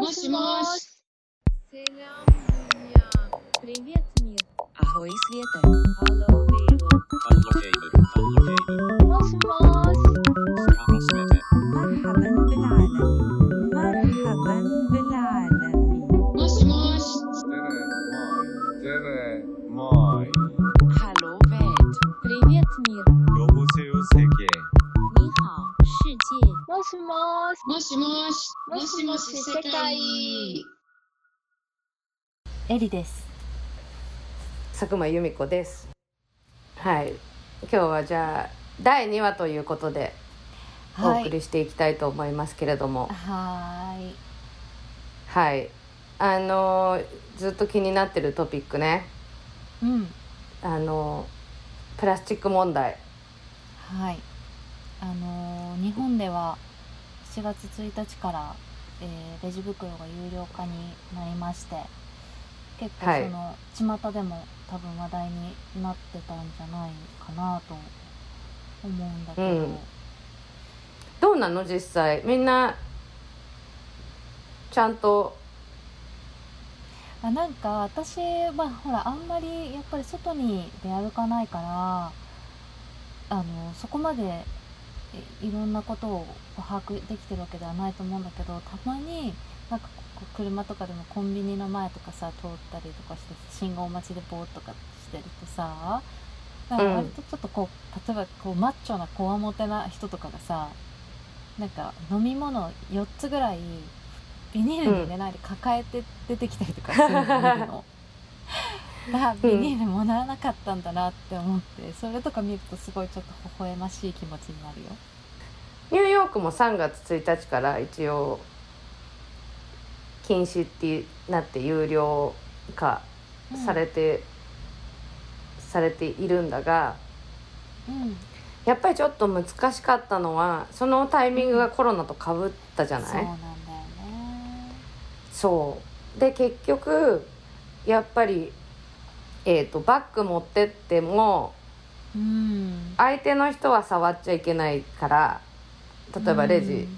Moş moş. Selam dünya. Привет, мир. Ahoj, Svete. Hello, people. Hello, David. Hello, David. Moş moş. Skamos, もし。もしもし。もし世界。エリです。佐久間由美子ですはい今日はじゃあ第2話ということでおはい。送りしていきたいと思いますけれどもはーい。はい、あのーずっと気になってるトピックねうん。あのープラスチック問題はい。あのー日本では7月1日から、えーレジ袋が有料化になりまして結構はい。その、巷でも多分話題になってたんじゃないかなと思うんだけど、うん。どうなの？実際。みんなちゃんと。あなんか私はほらあんまりやっぱり外に出歩かないからあのそこまでえいろんなことを把握できてるわけではないと思うんだけどたまになんかこう車とかでもコンビニの前とかさ通ったりとかして信号待ちでボーっとかしてるとさなんか割とちょっとこう、例えばこうマッチョなこわもてな人とかがさなんか飲み物4つぐらいビニールに入れないで抱えて出てきたりとかするの 見るの。だからビニールもらわなかったんだなって思ってそれとか見るとすごいちょっと微笑ましい気持ちになるよ。ニューヨークも3月1日から一応禁止ってなって有料化されて、されているんだがうんやっぱりちょっと難しかったのはそのタイミングがコロナとかぶったじゃない、そうなんだよね。そうで結局やっぱり、えー、とバッグ持ってってもうん。相手の人は触っちゃいけないから例えばレジ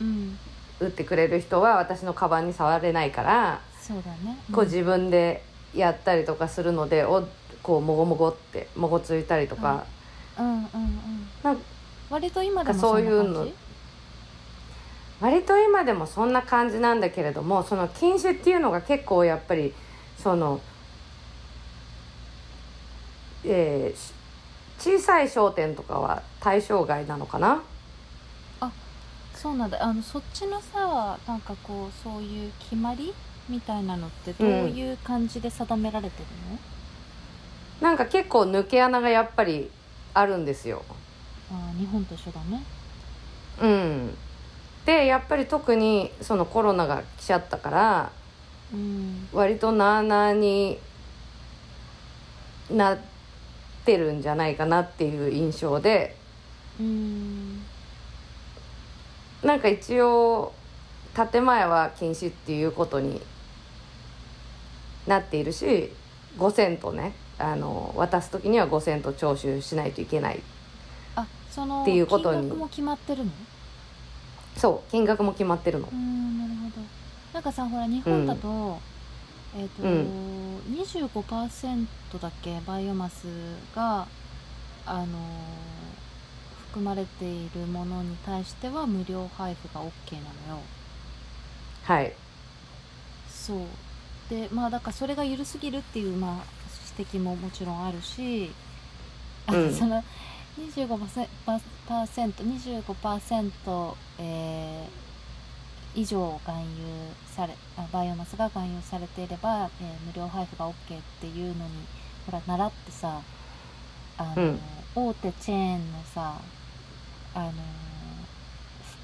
うん。打ってくれる人は私のカバンに触れないから、そうだね。こう自分でやったりとかするのでおこうもごもごってもごついたりとか、うんうんうん。なんか割と今でもそういうのんな感じ？割と今でもそんな感じなんだけれどもその禁止っていうのが結構やっぱりその、えーし小さい商店とかは対象外なのかな？そうなんだ。あのそっちのさなんかこうそういう決まりみたいなのってどういう感じで定められてるの、なんか結構抜け穴がやっぱりあるんですよ。あー日本と一緒だね。うん、でやっぱり特にそのコロナが来ちゃったからうん。割となあなあになってるんじゃないかなっていう印象で。うん。なんか一応建前は禁止っていうことになっているし5セントねあの渡す時には5セント徴収しないといけない。あそのっていうことに。金額も決まってるの？そう金額も決まってるの。う。んなるほど。なんかさほら日本だと、えっ、と、うん。25%だっけ？バイオマスがあのー含まれているものに対しては無料配布が OK なのよ。はい。そう。でまあだからそれが緩すぎるっていう、まあ、指摘ももちろんあるし、あうん。その 25%, 25%、えー以上含有されあバイオマスが含有されていれば、えー無料配布が OK っていうのにほら習ってさあの、うん。大手チェーンのさあの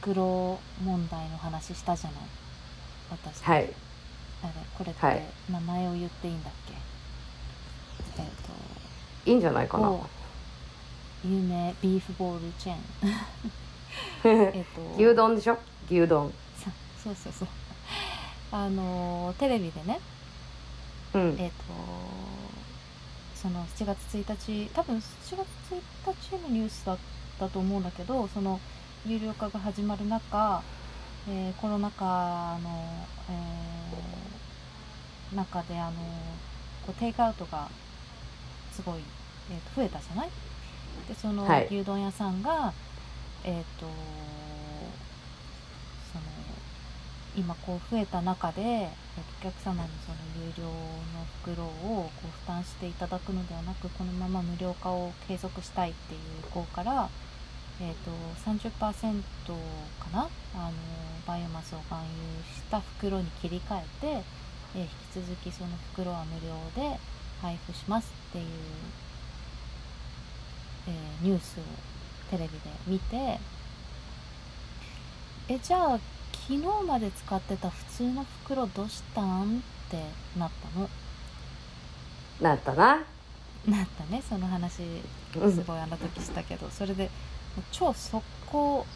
袋問題の話したじゃない？私。はい。あれこれっはい。て名前を言っていいんだっけ、えっ、いいんじゃないかな。有名ビーフボールチェーン。えっと牛丼でしょ？牛丼。さそうそうそう。あのーテレビでねうん。えっ、とその7月1日多分7月1日のニュースだったと思うんだけどその有料化が始まる中、えーコロナ禍の中であのこうテイクアウトがすごい、えーと増えたじゃない？でそのはい。牛丼屋さんが、えっ、とその今こう増えた中で、お客様にその有料の袋をこう負担していただくのではなくこのまま無料化を継続したいっていう意向から、えー、と30%かな？あのバイオマスを含有した袋に切り替えて、えー引き続きその袋は無料で配布しますっていう、えーニュースをテレビで見てえじゃあ昨日まで使ってた普通の袋どうしたん？ってなったの。なったな。なったね。その話うんすごいあの時したけど、それで超速攻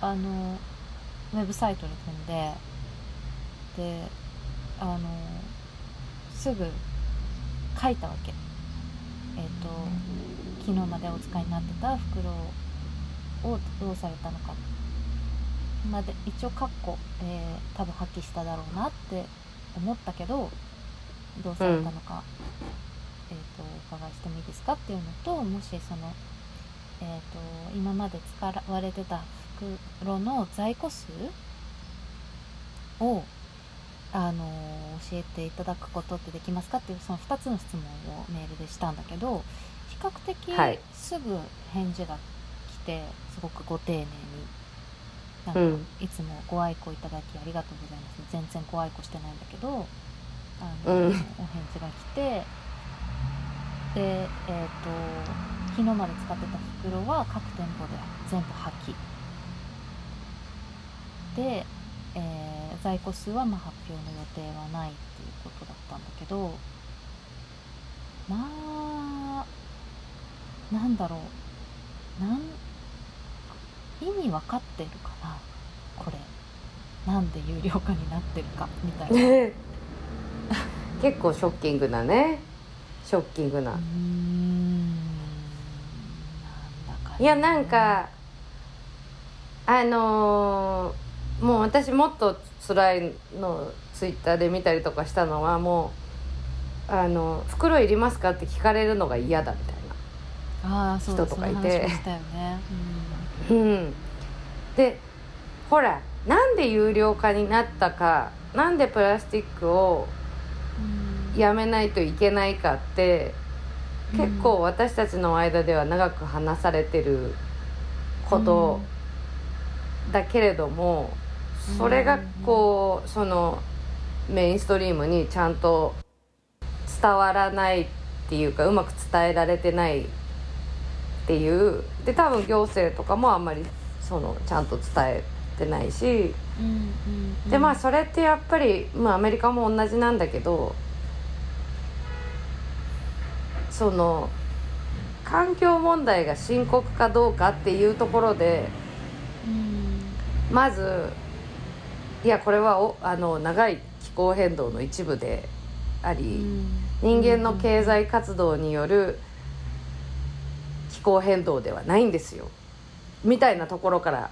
あのウェブサイトに飛んでであのすぐ書いたわけ。えっ、と昨日までお使いになってた袋をどうされたのかまで一応カッコ、えー多分破棄しただろうなって思ったけどどうされたのか、えー、とお伺いしてもいいですか？っていうのともしその、えー、と今まで使われてた袋の在庫数を、あの教えていただくことってできますか？っていうその2つの質問をメールでしたんだけど比較的はい。すぐ返事が来てすごくご丁寧になんかうん。いつもご愛顧いただきありがとうございます。全然ご愛顧してないんだけどあの、うん。お返事が来てでえっ、と昨日まで使ってた袋は各店舗で全部破棄。で、えー在庫数はまあ発表の予定はないっていうことだったんだけどまあなんだろう。なん意味わかってるかな？これ。なんで有料化になってるかみたいな。ね。結構ショッキングなね。ショッキングな。うーん。いやなんかあのーもう私もっと辛いのをツイッターで見たりとかしたのはもうあの「袋いりますか?」って聞かれるのが嫌だみたいな人とかいて。ねうん、でほらなんで有料化になったかなんでプラスチックをやめないといけないかって結構私たちの間では長く話されてることだけれども、それがこうそのメインストリームにちゃんと伝わらないっていうかうまく伝えられてないっていうで多分行政とかもあんまりそのちゃんと伝えてないし。うんうんでまあそれってやっぱり、まあ、アメリカも同じなんだけどその環境問題が深刻かどうかっていうところでうん。まずいやこれはおあの長い気候変動の一部であり、うん。人間の経済活動による気候変動ではないんですよ。みたいなところから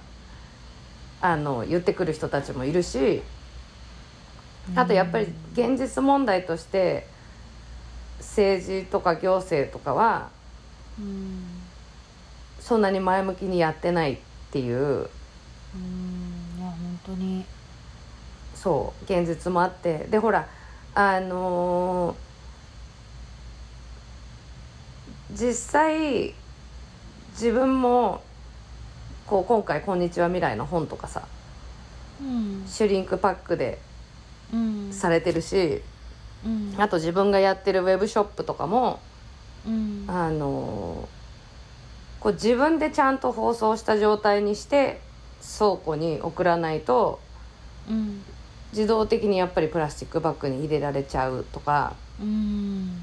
あの言ってくる人たちもいるしあとやっぱり現実問題として政治とか行政とかはうん。そんなに前向きにやってないっていううん。いや本当に。そう現実もあって。でほらあのー実際自分もこう今回「こんにちは未来」の本とかさうん。シュリンクパックでうん。されてるしうん。あと自分がやってるウェブショップとかもうん。あのーこう自分でちゃんと包装した状態にして倉庫に送らないとうん。自動的にやっぱりプラスチックバッグに入れられちゃうとかうん。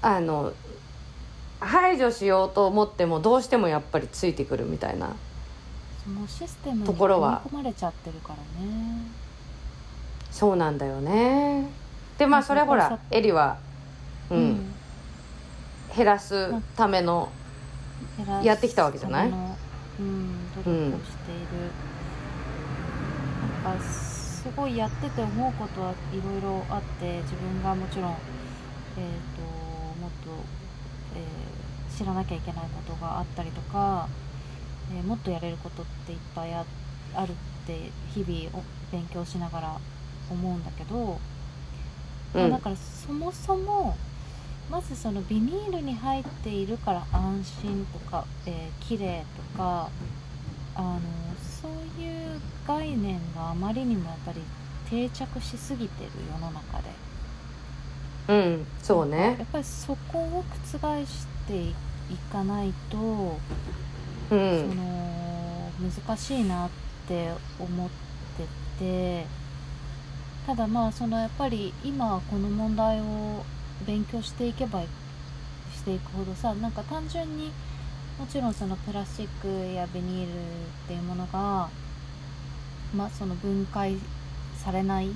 あの排除しようと思ってもどうしてもやっぱりついてくるみたいな。そのシステムにところは。組み込まれちゃってるからね。そうなんだよね。でまあそれはほらエリは、うん。減らすためのやってきたわけじゃない？うん努力をしている、なんかすごいやってて思うことはいろいろあって自分がもちろん、えー、ともっと、えー知らなきゃいけないことがあったりとか、えーもっとやれることっていっぱいああるって日々お勉強しながら思うんだけど、うん。だからそもそもまずそのビニールに入っているから安心とか、えー、綺麗とかあのそういう概念があまりにもやっぱり定着しすぎてる世の中で。うんそうやねっぱりそこを覆していかないと、うそんの難しいなって思っててただまあそのやっぱり今この問題を勉強していけばしていくほどさなんか単純にもちろんそのプラスチックやビニールっていうものがまあその分解されない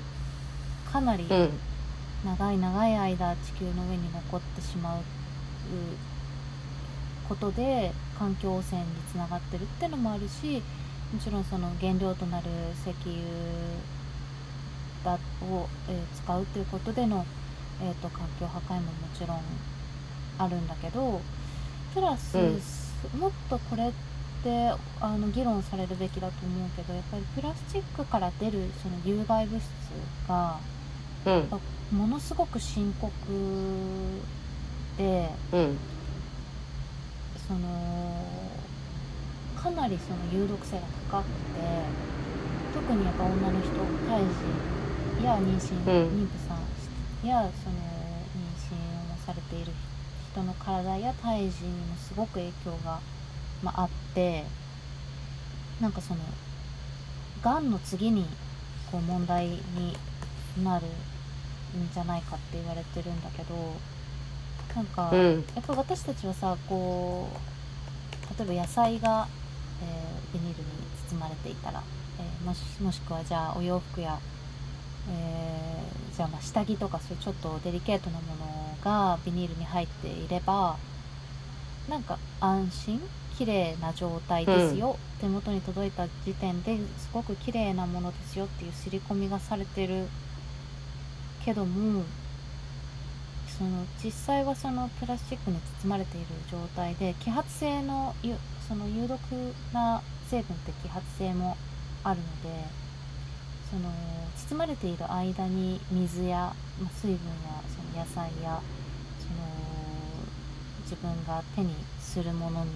かなりうん。長い長い間地球の上に残ってしまうことで環境汚染につながってるってのもあるしもちろんその原料となる石油だを、えー使うっていうことでの、えー、と環境破壊ももちろんあるんだけどプラス、うん。もっとこれってあの議論されるべきだと思うけどやっぱりプラスチックから出るその有害物質がうん。ものすごく深刻でうんそのかなりその有毒性が高くて特にやっぱ女の人胎児や妊娠、うん。妊婦さんやその妊娠をされている人の体や胎児にもすごく影響が、まあ、あってなんかそのがんの次にこう問題になるんじゃないかって言われてるんだけどなんか、うん。やっぱ私たちはさこう例えば野菜が、えービニールに包まれていたら、えーもしもしくはじゃあお洋服や、えーじゃあまあ下着とかそういうちょっとデリケートなものがビニールに入っていればなんか安心綺麗な状態ですよ、手元に届いた時点ですごく綺麗なものですよっていう刷り込みがされてるけどもその実際はそのプラスチックに包まれている状態で揮発性のその有毒な成分って揮発性もあるのでその包まれている間に水やま水分やその野菜やその自分が手にするものに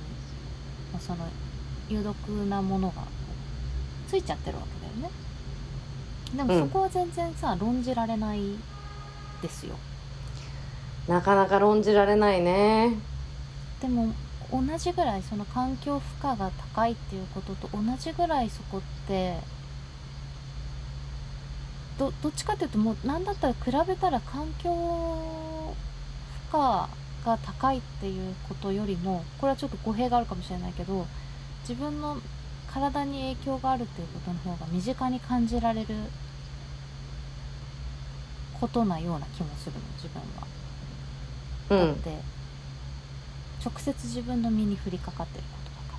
その有毒なものがついちゃってるわけだよね。でもそこは全然さ、論じられないですよ。なかなか論じられないねでも同じぐらいその環境負荷が高いっていうことと同じぐらいそこってどどっちかっていうともう何だったら比べたら環境負荷が高いっていうことよりもこれはちょっと語弊があるかもしれないけど自分の体に影響があるっていうことの方が身近に感じられることなような気もするの自分は。うん。だって直接自分の身に降りかかってることだか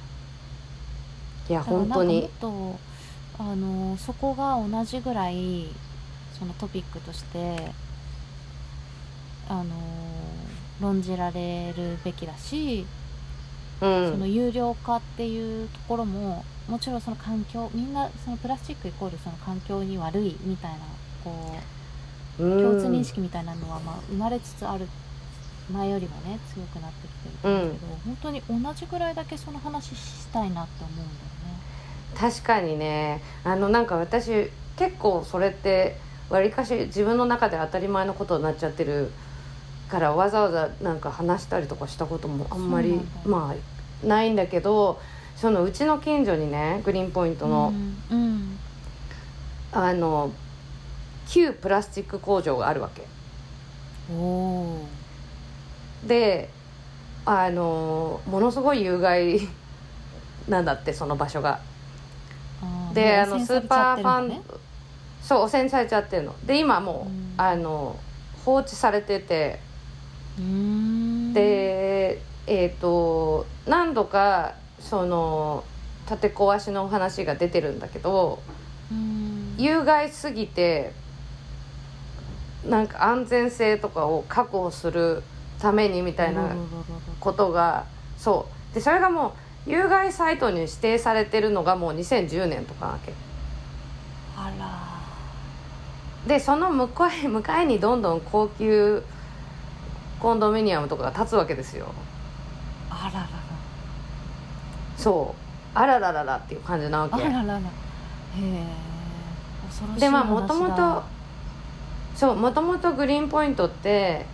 いやらだから本当に。とあのそこが同じぐらいそのトピックとしてあの論じられるべきだし、うそのん有料化っていうところももちろんその環境みんなそのプラスチックイコールその環境に悪いみたいなこううん。共通認識みたいなのはまあ生まれつつある前よりもね強くなってきてると思うけど、本当に同じぐらいだけその話したいなって思うんだよね。確かにね。あのなんか私結構それってわりかし自分の中で当たり前のことになっちゃってるからわざわざなんか話したりとかしたこともあんまりまあないんだけどそのうちの近所にねグリーンポイントの、うん。うん。あの旧プラスチック工場があるわけ。おおであのものすごい有害なんだってその場所が。ーであのスーパーファン、ねそう汚染されちゃってるの。で今もう、うん。あの放置されてて。でえっ、と何度かその建て壊しの話が出てるんだけどうん。有害すぎてなんか安全性とかを確保するためにみたいなことがそう。でそれがもう有害サイトに指定されてるのがもう2010年とかなわけ。あら。でその向かい 向かいにどんどん高級コンドミニアムとかが建つわけですよ。あららそう。あららららっていう感じなわけ。らあららら。へえ。恐ろしいでまあもともとそうもともとグリーンポイントって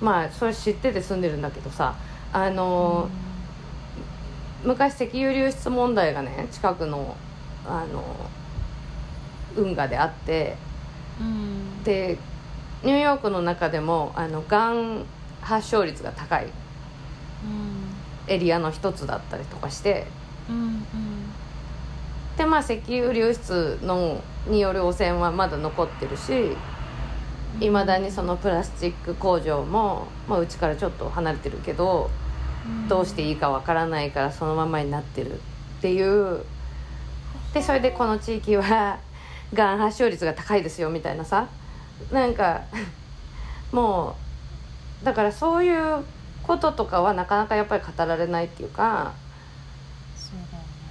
まあそれ知ってて住んでるんだけどさあの、昔石油流出問題がね近くのあの運河であってうん。でニューヨークの中でもあのがん発症率が高いうん。エリアの一つだったりとかしてうんうん。でまあ石油流出のによる汚染はまだ残ってるしいまだにそのプラスチック工場もまあうちからちょっと離れてるけどどうしていいかわからないからそのままになってるっていう。でそれでこの地域はがん発症率が高いですよみたいなさ。なんかもうだからそういうこととかはなかなかやっぱり語られないっていうか。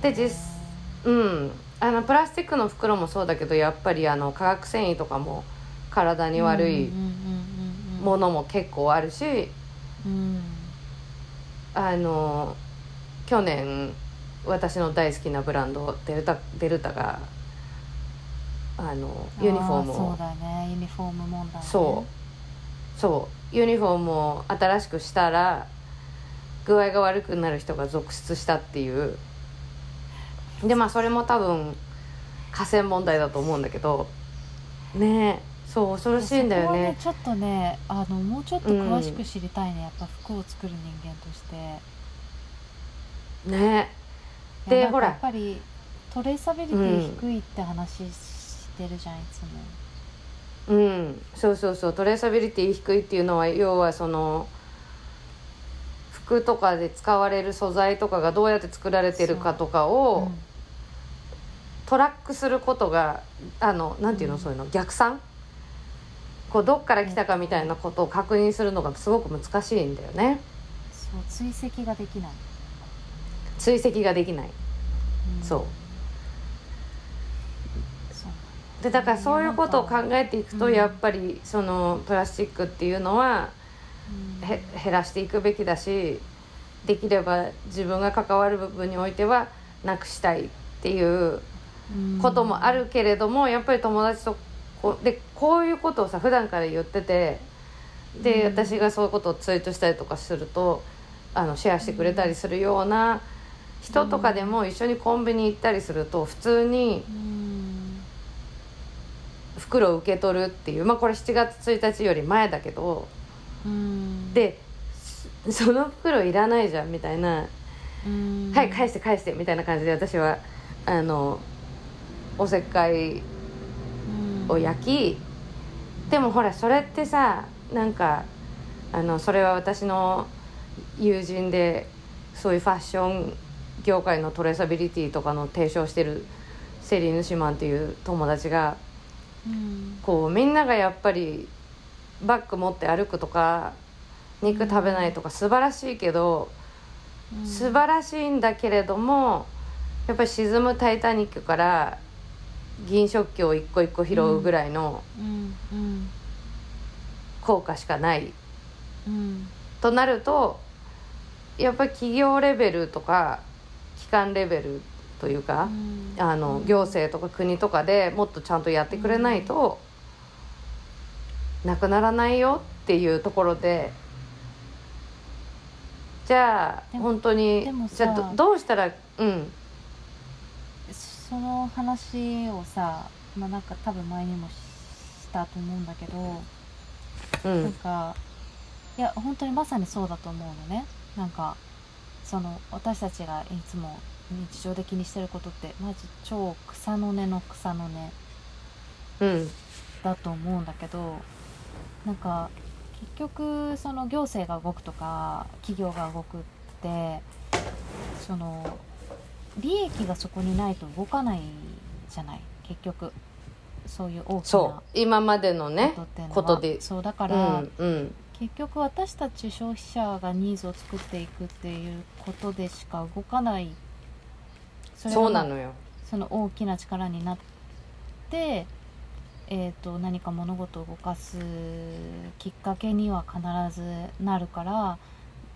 で実うん。あのプラスチックの袋もそうだけどやっぱりあの化学繊維とかも体に悪いものも結構あるしうんあの去年私の大好きなブランドデルタデルタがあのユニフォームをあそうだよね。ユニフォーム問題ね。そう。そう。ユニフォームを新しくしたら具合が悪くなる人が続出したっていう。でまあそれも多分河川問題だと思うんだけど。ね。えそう恐ろしいんだよそこはねちょっとねあのもうちょっと詳しく知りたいね、やっぱ服を作る人間として。ね。でほらやっぱりトレーサビリティ低いって話してるじゃんいつも。うん。そうそうそう。トレーサビリティ低いっていうのは要はその服とかで使われる素材とかがどうやって作られてるかとかをトラックすることがあのなんていうの、うん。そういうの？逆算？こうどっから来たかみたいなことを確認するのがすごく難しいんだよね。そう追跡ができない、追跡ができない。ん。そう。でだからそういうことを考えていくとうん。やっぱりそのプラスチックっていうのは減らしていくべきだしできれば自分が関わる部分においてはなくしたいっていううん。こともあるけれどもやっぱり友達とこうでこういうことをさ普段から言っててで、うん。私がそういうことをツイートしたりとかするとあのシェアしてくれたりするような人とかでも一緒にコンビニ行ったりすると普通にうん。袋を受け取るっていうまあこれ7月1日より前だけどうん。でそその袋いらないじゃんみたいなうん。はい返して返してみたいな感じで私はあのおせっかいうんを焼きでもほらそれってさなんかあのそれは私の友人でそういうファッション業界のトレーサビリティとかの提唱してるセリーヌ・シマンっていう友達がうん。こうみんながやっぱりバッグ持って歩くとか肉食べないとか素晴らしいけど、うん。素晴らしいんだけれどもやっぱり沈む「タイタニック」から銀食器を一個一個拾うぐらいのうんうん効果しかない、うんとなるとやっぱり企業レベルとか機関レベルというか、あの行政とか国とかでもっとちゃんとやってくれないと、なくならないよっていうところでじゃあ本当にじゃあどどうしたらうんその話をさまあなんか多分前にもしたと思うんだけど、うなんんかいや本当にまさにそうだと思うのね。なんかその私たちがいつも日常で気にしてることってマジ超草の根の草の根うん。だと思うんだけどなんか結局その行政が動くとか企業が動くってその利益がそこにないと動かないじゃない？結局そういう大きそなう。今までのねことで。そうだかうら、んうん。結局私たち消費者がニーズを作っていくっていうことでしか動かない。そそうなのよ。その大きな力になって、えー、と何か物事を動かすきっかけには必ずなるから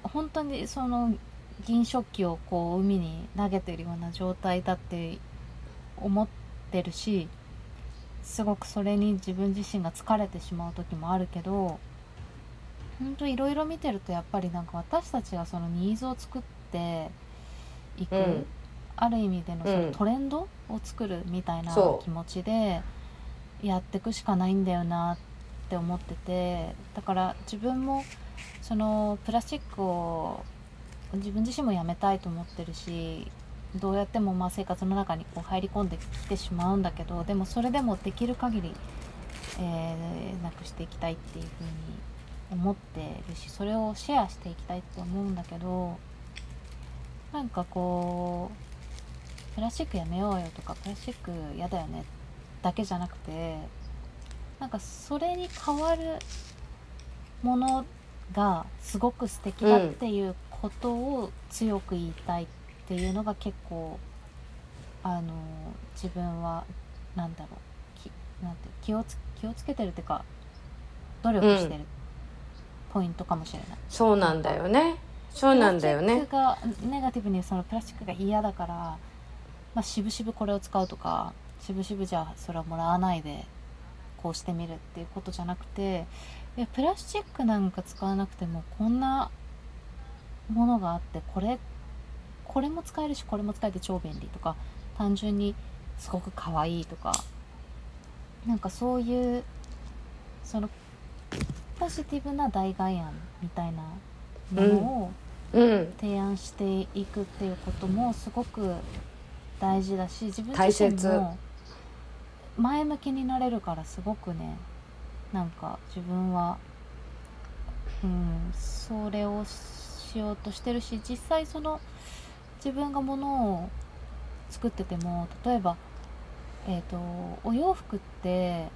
本当にその銀食器をこう海に投げてるような状態だって思ってるしすごくそれに自分自身が疲れてしまう時もあるけど本当いろいろ見てるとやっぱりなんか私たちがそのニーズを作っていく、うん。ある意味でのそのうん。トレンドを作るみたいな気持ちでやっていくしかないんだよなって思っててだから自分もそのプラスチックを自分自身もやめたいと思ってるしどうやってもまあ生活の中にこう入り込んできてしまうんだけどでもそれでもできる限り、えーなくしていきたいっていうふうに思ってるしそれをシェアしていきたいって思うんだけどなんかこうプラスチックやめようよとかプラスチック嫌だよねだけじゃなくてなんかそれに代わるものがすごく素敵だっていうことを強く言いたいっていうのが結構あの自分はなんだろうきなんて気をつ気をつけてるっていうか努力してるポイントかもしれない。そうなんだよねそうなんだよねがネガティブにそのプラスチックが嫌だから、まあ、しぶしぶこれを使うとかしぶしぶじゃあそれはもらわないでこうしてみるっていうことじゃなくていやプラスチックなんか使わなくてもこんなものがあってこれこれも使えるしこれも使えて超便利とか単純にすごく可愛いとかなんかそういうそのポジティブな代替案みたいなものをうん。提案していくっていうこともすごく大事だし自分大自身切。も前向きになれるからすごくねなんか自分はうんそれをしようとしてるし実際その自分がものを作ってても例えばえっ、とお洋服って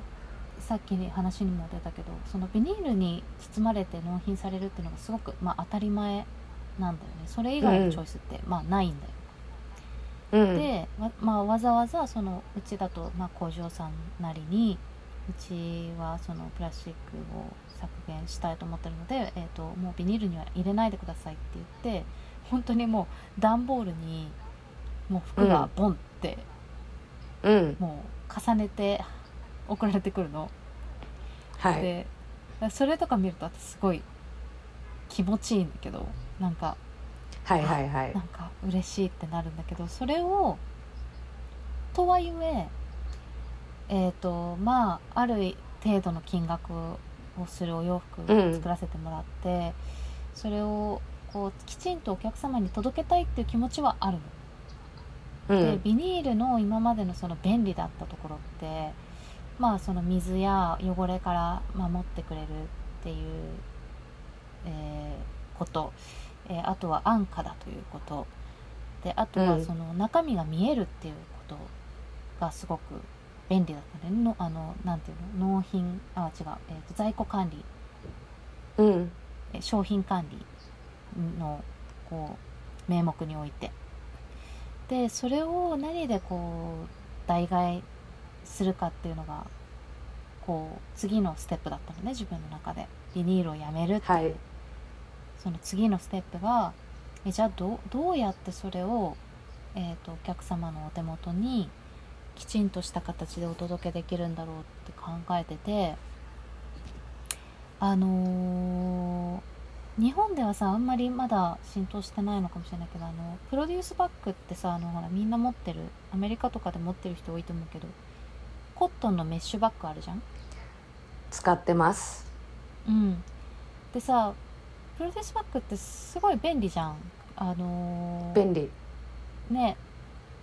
さっきに話にも出たけどそのビニールに包まれて納品されるっていうのがすごく、まあ、当たり前なんだよね。それ以外のチョイスって、まあないんだよ。うん。で、わまあ、わざわざそのうちだと、まあ、工場さんなりにうちはそのプラスチックを削減したいと思ってるので、えー、ともうビニールには入れないでくださいって言って本当にもう段ボールにもう服がボンって、うん。もう重ねて送られてくるの。はい。でそれとか見ると私すごい気持ちいいんだけどなんかはいはいはい。なんか嬉しいってなるんだけどそれをとはいええっ、とまあある程度の金額をするお洋服を作らせてもらって、それをこうきちんとお客様に届けたいっていう気持ちはあるの。うん。でビニールの今までのその便利だったところってまあその水や汚れから守ってくれるっていう、えーこと、えーあとは安価だということ。であとはうん。その中身が見えるっていうことがすごく便利だったね。のあのなんていうの？納品あ違う、えーと在庫管理。うん。え商品管理のこう名目において。でそれを何でこう代替するかっていうのがこう次のステップだったのね自分の中で。ビニールをやめるって。いう、はい。その次のステップがえじゃあどうどうやってそれを、えー、とお客様のお手元にきちんとした形でお届けできるんだろうって考えててあのー日本ではさあんまりまだ浸透してないのかもしれないけどあのプロデュースバッグってさあのほらみんな持ってるアメリカとかで持ってる人多いと思うけどコットンのメッシュバッグあるじゃん？使ってます。うん。でさプロデュースバッグってすごい便利じゃん。あのー便利。ね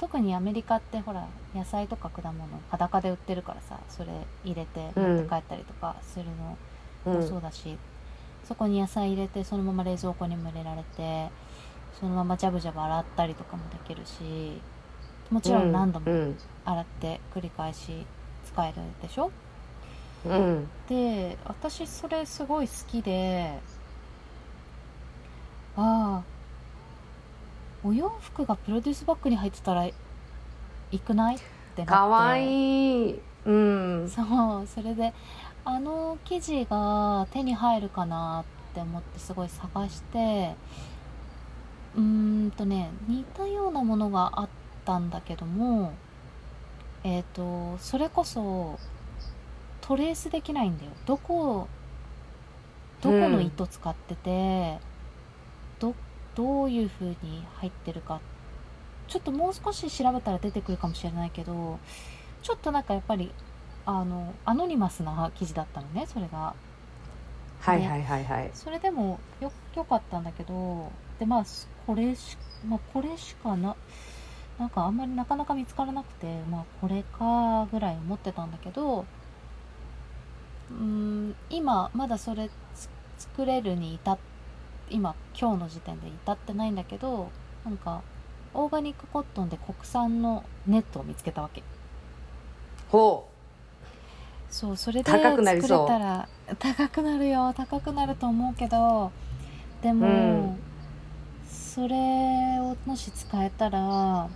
特にアメリカってほら野菜とか果物裸で売ってるからさそれ入れて持って帰ったりとかするのもうん。そうだし、そこに野菜入れてそのまま冷蔵庫にも入れられてそのままジャブジャブ洗ったりとかもできるしもちろん何度もうん。洗って繰り返し使えるでしょ？うん。で私それすごい好きでああお洋服がプロデュースバッグに入ってたらいくない？ってなって。かわいい。うん。そうそれであの生地が手に入るかなって思ってすごい探して。うーんとね似たようなものがあったんだけどもえっ、とそれこそトレースできないんだよ。どこどこの糸使ってて、どどういう風に入ってるか。ちょっともう少し調べたら出てくるかもしれないけどちょっとなんかやっぱりあのアノニマスな記事だったのねそれが。はいはいはいはい。それでもよよかったんだけどでまあこれし,、まあ、これしかななんかあんまりなかなか見つからなくてまあこれかぐらい思ってたんだけどうーん今まだそれつ作れるに至っ今今日の時点で至ってないんだけどなんかオーガニックコットンで国産のネットを見つけたわけ。ほそうそれで高作れたら高くなるよ高くなると思うけどでも、うん。それをもし使えたら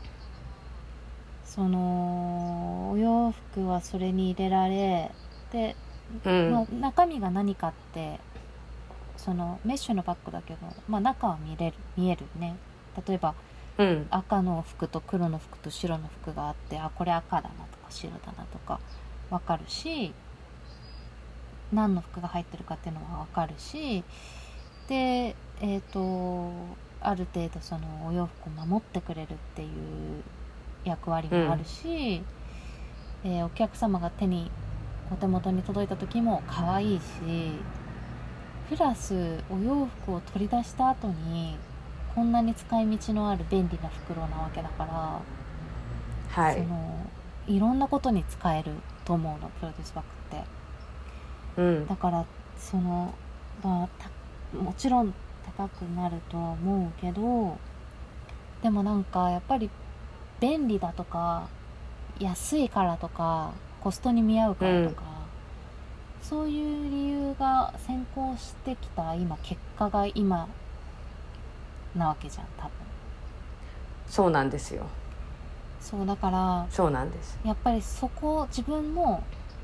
そのお洋服はそれに入れられで、ううん、まあ、中身が何かってそのメッシュのバッグだけど、まあ、中は見れる見えるね。例えばうん。赤の服と黒の服と白の服があってあこれ赤だなとか白だなとかわかるし何の服が入ってるかっていうのはわかるしでえっ、とある程度そのお洋服を守ってくれるっていう役割もあるし、えーお客様が手にお手元に届いた時も可愛いしプラスお洋服を取り出した後にこんなに使い道のある便利な袋なわけだから、はい。そのいろんなことに使えると思うのプロデュースバッグって。うん。だからそのまあたもちろん高くなるとは思うけどでもなんかやっぱり便利だとか安いからとかコストに見合うからとか、そういう理由が先行してきた今結果が今なわけじゃん多分。そうなんですよ。そうだからそうなんです。やっぱりそこを自分の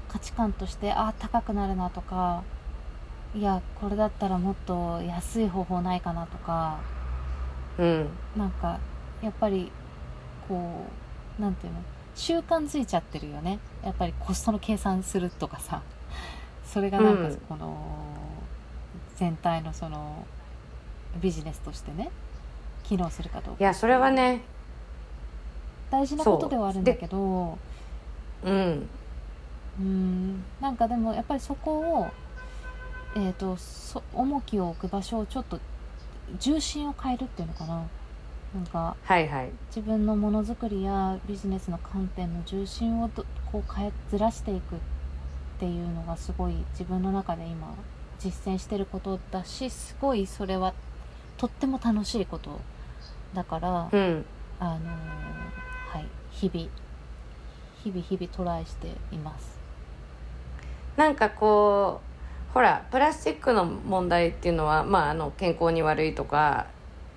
価値観としてあ高くなるなとかいやこれだったらもっと安い方法ないかなとかうん。なんかやっぱりこうなんていうの習慣づいちゃってるよね。やっぱりコストの計算するとかさそれがなんかうん。この、全体のそのビジネスとしてね機能するかどうか。いやそれはね大事なことではあるんだけどう。ん。うん。なんかでもやっぱりそこを、えー、とそ重きを置く場所をちょっと重心を変えるっていうのかな。なんかはいはい。自分のものづくりやビジネスの観点の重心をどこう変えずらしていくっていうのがすごい自分の中で今実践してることだしすごいそれはとっても楽しいことだから、うん。あのーはい。日々日々日々トライしています。なんかこうほらプラスチックの問題っていうのは、まあ、あの健康に悪いとか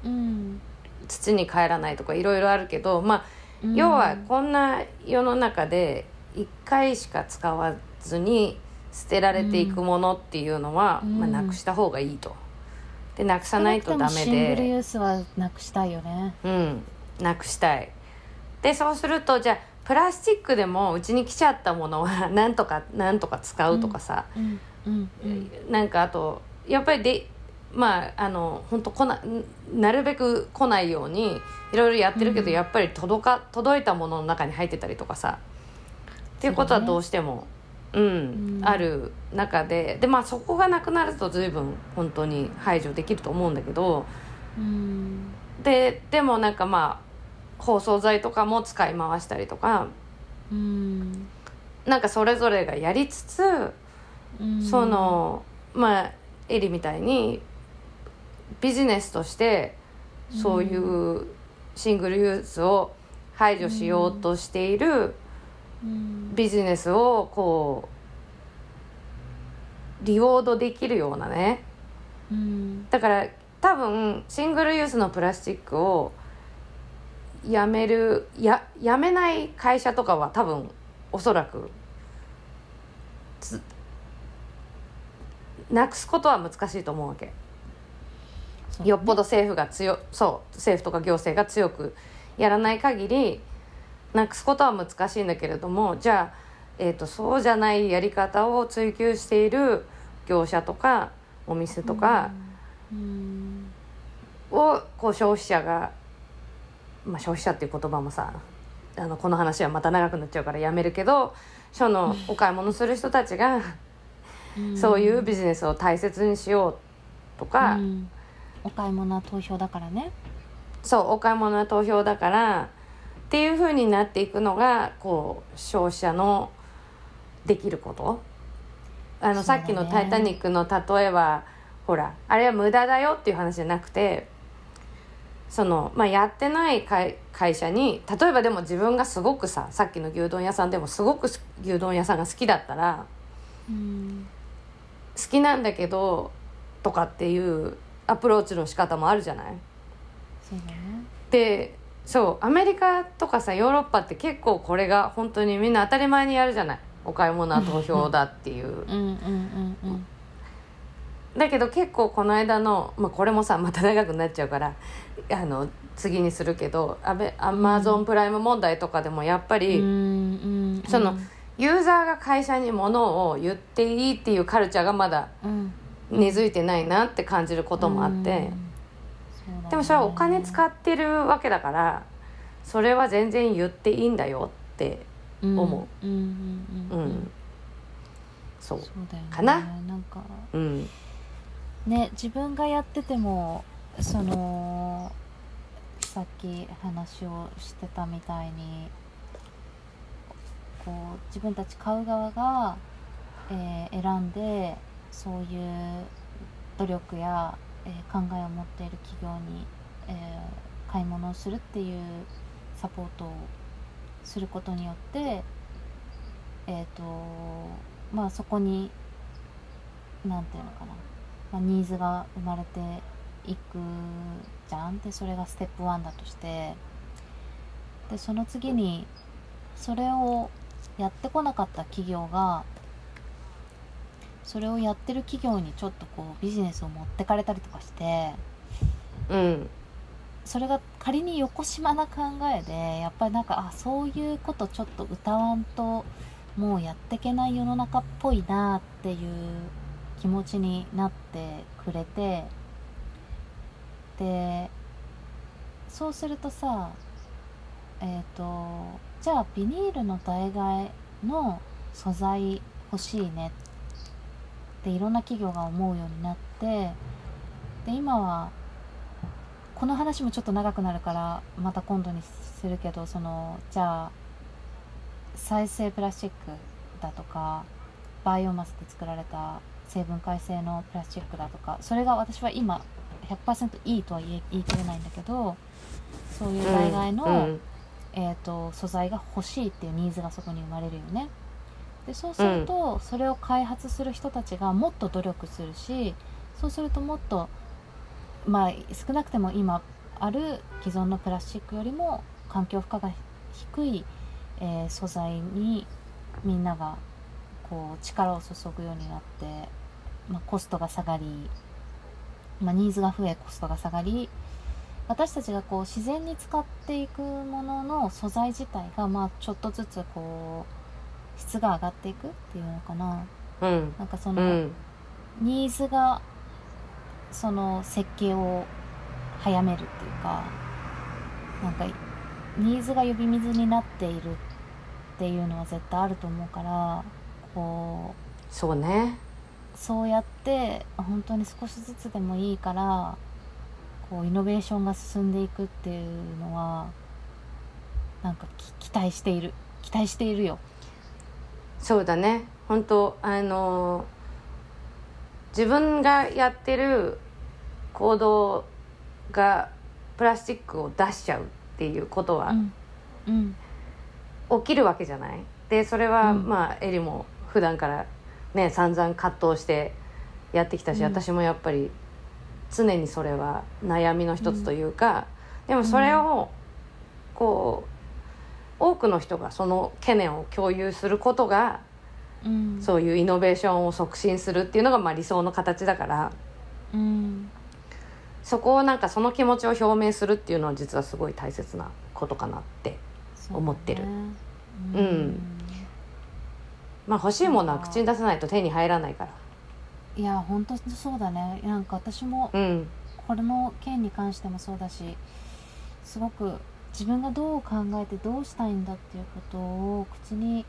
うん。土に帰らないとかいろいろあるけど、まあ、要はこんな世の中で1回しか使わずに捨てられていくものっていうのは、うん。まあ、なくした方がいいと。でなくさ少なないとダメシングルで、ユースはなくしたいよね。うん、なくしたい。でそうするとじゃあプラスチックでもうちに来ちゃったものは なんとかなんとか使うとかさ、うん。うん。うん。なんかあとやっぱりでまああの本当来ななるべく来ないようにいろいろやってるけど、うん。やっぱり届か届いたものの中に入ってたりとかさ。っていうことはどうしてもう、んうんある中ででまあそこがなくなると随分本当に排除できると思うんだけどうん。ででもなんかまあ包装材とかも使い回したりとかうん。なんかそれぞれがやりつつうん。そのまあエリみたいにビジネスとしてそういうシングルユースを排除しようとしているうんビジネスをこうリウォードできるようなね。うん。だから多分シングルユースのプラスチックをやめるややめない会社とかは多分おそらくつなくすことは難しいと思うわけ。よっぽど政府が強そう政府とか行政が強くやらない限りなくすことは難しいんだけれどもじゃあ、えー、とそうじゃないやり方を追求している業者とかお店とかうん。をこう消費者が、まあ、消費者っていう言葉もさあのこの話はまた長くなっちゃうからやめるけどそのお買い物する人たちがうん。そういうビジネスを大切にしようとか。うん。お買い物は投票だからね。そうお買い物は投票だからっていう風になっていくのがこう消費者のできること。あの、ね。さっきの「タイタニック」の例えはほらあれは無駄だよっていう話じゃなくてその、まあ、やってない会会社に例えばでも自分がすごくささっきの牛丼屋さんでもすごくす牛丼屋さんが好きだったらうん。好きなんだけどとかっていうアプローチの仕方もあるじゃない？そうだね。でそうアメリカとかさヨーロッパって結構これが本当にみんな当たり前にやるじゃない。お買い物は投票だっていう。だけど結構この間の、まあ、これもさまた長くなっちゃうからあの次にするけどアベアマゾンプライム問題とかでもやっぱり、うんうん。そのユーザーが会社に物を言っていいっていうカルチャーがまだうん。根付いてないなって感じることもあって、うんねでもそれはお金使ってるわけだからそれは全然言っていいんだよって思う。んうんうんそうだよね。かな？なんかうん。ね自分がやっててもそのさっき話をしてたみたいにこう自分たち買う側が、えー選んでそういう努力や、えー考えを持っている企業に、えー買い物をするっていうサポートをすることによってえっ、とまあそこになんていうのかな。まあ、ニーズが生まれていくじゃん。でそれがステップ1だとして。でその次にそれをやってこなかった企業がそれをやってる企業にちょっとこうビジネスを持ってかれたりとかしてうん。それが仮に横島な考えでやっぱりなんかあそういうことちょっと歌わんともうやってけない世の中っぽいなっていう気持ちになってくれてでそうするとさえっ、とじゃあビニールの代替えの素材欲しいねっていろんな企業が思うようになってで今はこの話もちょっと長くなるからまた今度にするけどそのじゃあ再生プラスチックだとかバイオマスで作られた成分解性のプラスチックだとかそれが私は今100%いいとは言い切れないんだけどそういう代替の、うんえー、と素材が欲しいっていうニーズがそこに生まれるよね。でそうすると、それを開発する人たちがもっと努力するしそうするともっとまあ少なくても今ある既存のプラスチックよりも環境負荷が低い、えー素材にみんながこう力を注ぐようになって、まあ、コストが下がり、まあ、ニーズが増えコストが下がり私たちがこう自然に使っていくものの素材自体がまあちょっとずつこう質が上がっていくっていうのかな。うん。なんかそうの、ん。ニーズがその設計を早めるっていうかなんかニーズが呼び水になっているっていうのは絶対あると思うからこそうね。うそうやって本当に少しずつでもいいからこうイノベーションが進んでいくっていうのはなんかき期待している。期待しているよ。そうだね。本当あの自分がやってる行動がプラスチックを出しちゃうっていうことはうん。うん。起きるわけじゃない？ででそれは、うん。まあエリも普段からね散々葛藤してやってきたし、うん。私もやっぱり常にそれは悩みの一つというか、でもそれをこう多くの人がその懸念を共有することがうん。そういうイノベーションを促進するっていうのがまあ理想の形だから。うん。そこをなんかその気持ちを表明するっていうのは実はすごい大切なことかなって思ってる。ううん。まあ欲しいものは口に出さないと手に入らないから。いや本当そうだね。なんか私もうん。これの件に関してもそうだしすごく自分がどう考えてどうしたいんだっていうことを口に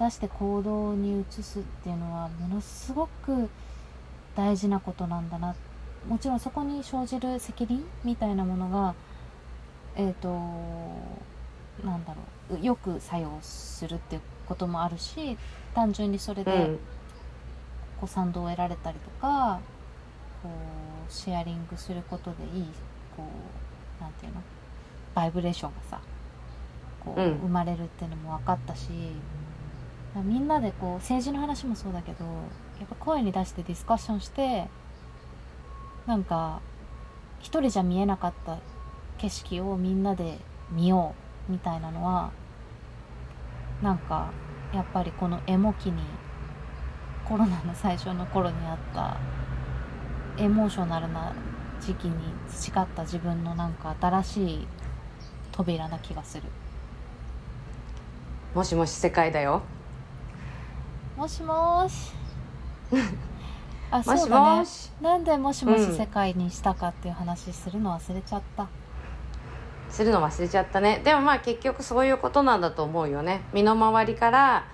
出して行動に移すっていうのはものすごく大事なことなんだな。もちろんそこに生じる責任みたいなものがえっ、となんだろうよく作用するっていうこともあるし単純にそれで、うん。こう賛同を得られたりとかこうシェアリングすることでいいこうなんていうの？バイブレーションがさこう、うん。生まれるっていうのも分かったしみんなでこう政治の話もそうだけどやっぱ声に出してディスカッションしてなんか一人じゃ見えなかった景色をみんなで見ようみたいなのはなんかやっぱりこのエモ期にコロナの最初の頃にあったエモーショナルな時期に培った自分のなんか新しい扉な気がする。もしもし世界だよ。もしもーし。あもしそうだね。もしなんでもしもうん。し世界にしたかっていう話するの忘れちゃった、するの忘れちゃったね。でもまあ結局そういうことなんだと思うよね。身の回りから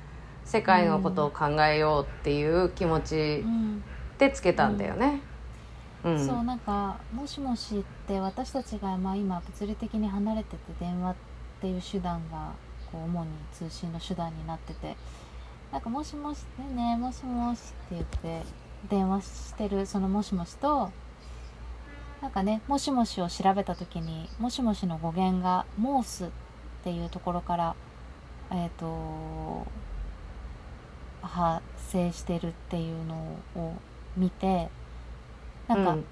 世界のことを考えようっていう気持ちうん。でつけたんだよねうん。そうなんかもしもしって私たちがまあ今物理的に離れてて電話っていう手段がこう主に通信の手段になっててなんかもしもしねえねえもしもしって言って電話してるそのもしもしとなんかねもしもしを調べた時にもしもしの語源がモースっていうところからえっ、と派生してるっていうのを見てなんか、うん。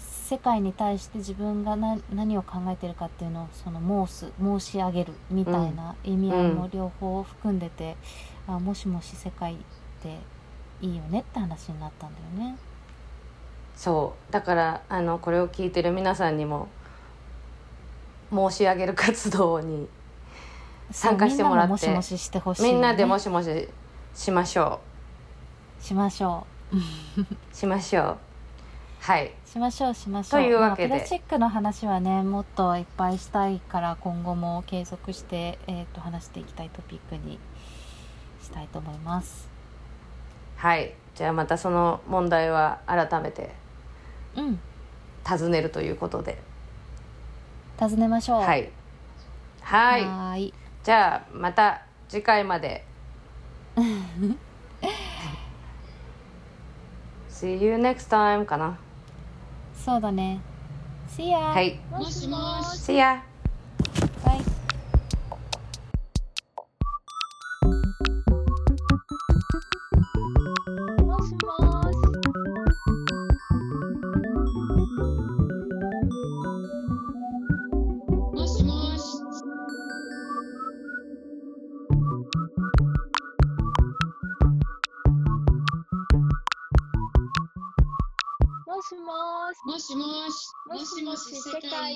世界に対して自分がな何を考えてるかっていうのをその申す申し上げるみたいな意味合いも両方含んでて、あもしもし世界っていいよねって話になったんだよね。そう。だからあのこれを聞いてる皆さんにも申し上げる活動に参加してもらってみんなももしもししてほしいよね、みんなでもしもししましょしましょううしましょう。はい。しましょうしましょう。というわけで。まあプラスチックの話はねもっといっぱいしたいから今後も継続して、えー、と話していきたいトピックにしたいと思います。はい。じゃあまたその問題は改めてうん。尋ねるということで。尋ねましょう。はい。はい。じゃあまた次回まで See you next time かなそうだね See ya! はいもしもし See ya! しもし。もしもしもしもし世界